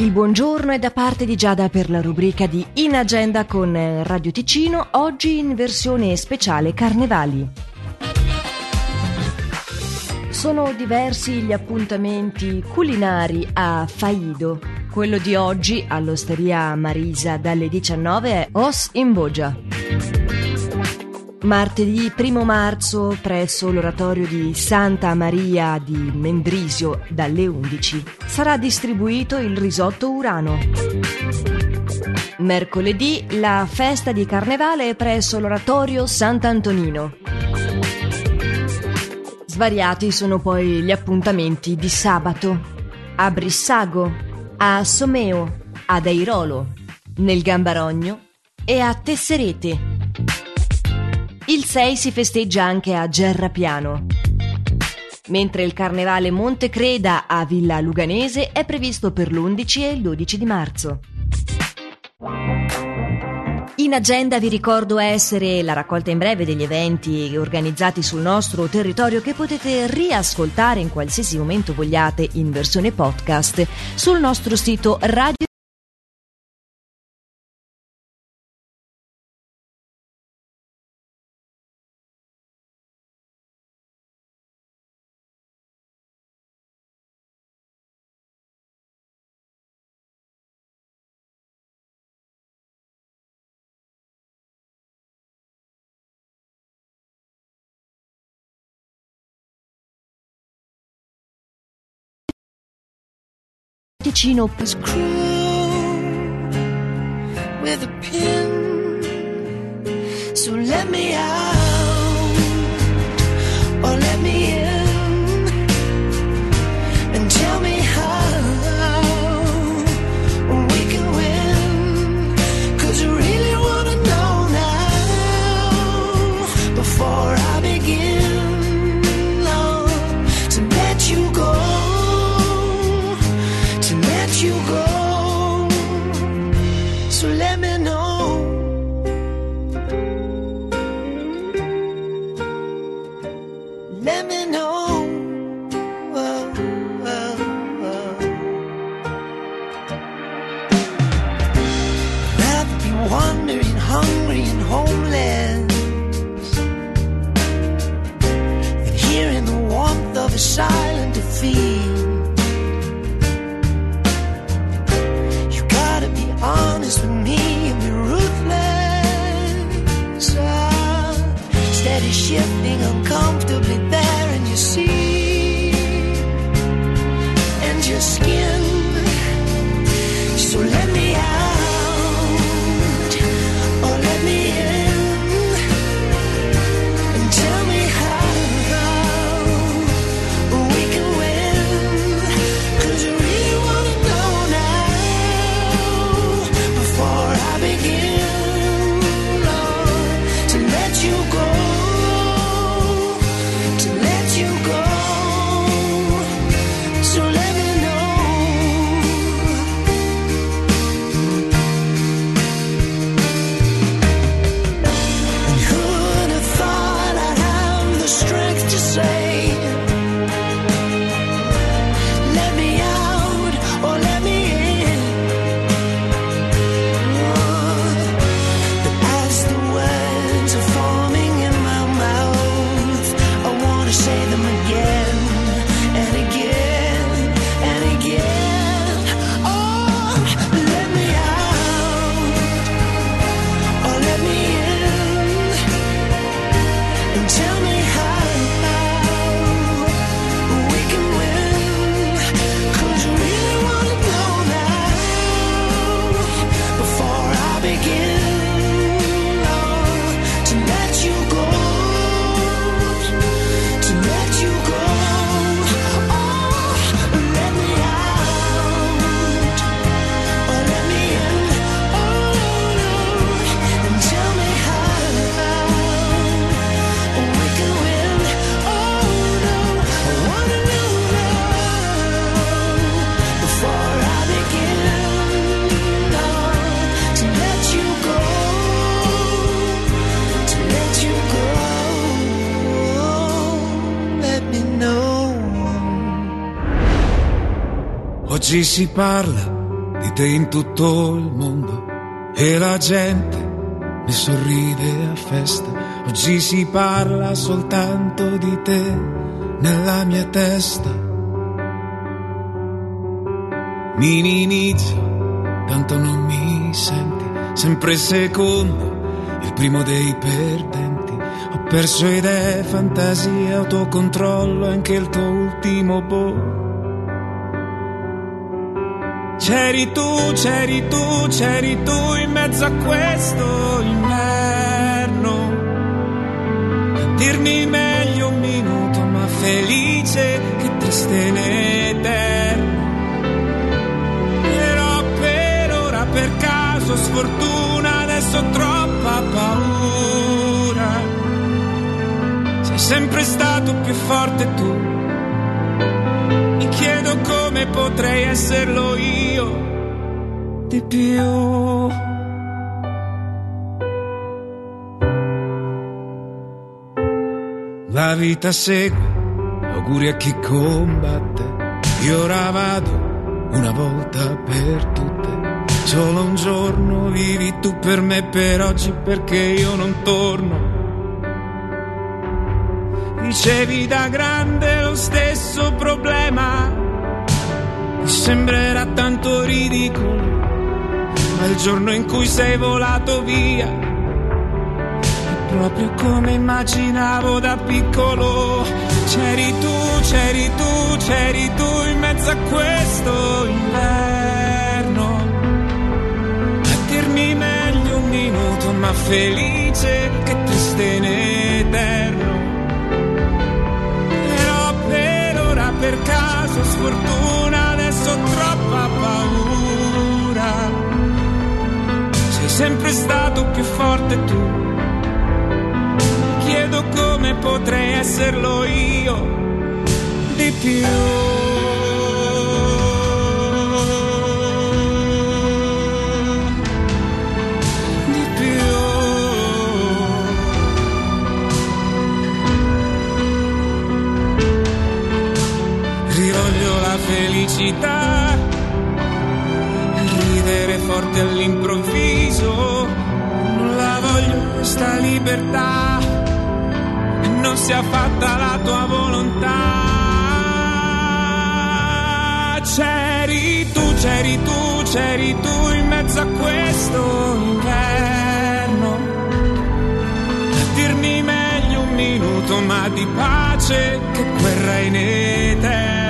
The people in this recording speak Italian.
Il buongiorno è da parte di Giada per la rubrica di In Agenda con Radio Ticino, oggi in versione speciale Carnevali. Sono diversi gli appuntamenti culinari a Faido. Quello di oggi all'Osteria Marisa dalle 19 è Os in Bogia. Martedì 1 marzo presso l'oratorio di Santa Maria di Mendrisio dalle 11 sarà distribuito il risotto Urano. Mercoledì la festa di carnevale presso l'oratorio Sant'Antonino. Svariati sono poi gli appuntamenti di sabato a Brissago, a Someo, ad Airolo, nel Gambarogno e a Tesserete. Il 6 si festeggia anche a Gerrapiano. Mentre il carnevale Monte Creda a Villa Luganese è previsto per l'11 e il 12 di marzo. In agenda vi ricordo essere la raccolta in breve degli eventi organizzati sul nostro territorio che potete riascoltare in qualsiasi momento vogliate in versione podcast sul nostro sito radio Ticino was cruel with a pin. So let me out skin. Oggi si parla di te in tutto il mondo e la gente ne sorride a festa. Oggi si parla soltanto di te nella mia testa. Mini inizio, tanto non mi senti, sempre secondo, il primo dei perdenti. Ho perso idee, fantasie, autocontrollo, anche il tuo ultimo boh. C'eri tu, c'eri tu, c'eri tu in mezzo a questo inverno. Dirmi meglio un minuto, ma felice che triste in eterno. Però per ora, per caso, sfortuna, adesso troppa paura. Sei sempre stato più forte tu. Potrei esserlo io di più. La vita segue, auguri a chi combatte. Io ora vado una volta per tutte. Solo un giorno vivi tu per me per oggi perché io non torno. Dicevi da grande lo stesso problema. Sembrerà tanto ridicolo. Ma il giorno in cui sei volato via è proprio come immaginavo da piccolo. C'eri tu, c'eri tu, c'eri tu in mezzo a questo inverno. A dirmi meglio un minuto, ma felice che triste in eterno. Però per ora, per caso, sfortuna, sempre stato più forte tu. Chiedo come potrei esserlo io di più. Felicità, ridere forte questa libertà, non sia fatta la tua volontà. C'eri tu, c'eri tu, c'eri tu in mezzo a questo inverno a dirmi meglio un minuto ma di pace che guerra in eterno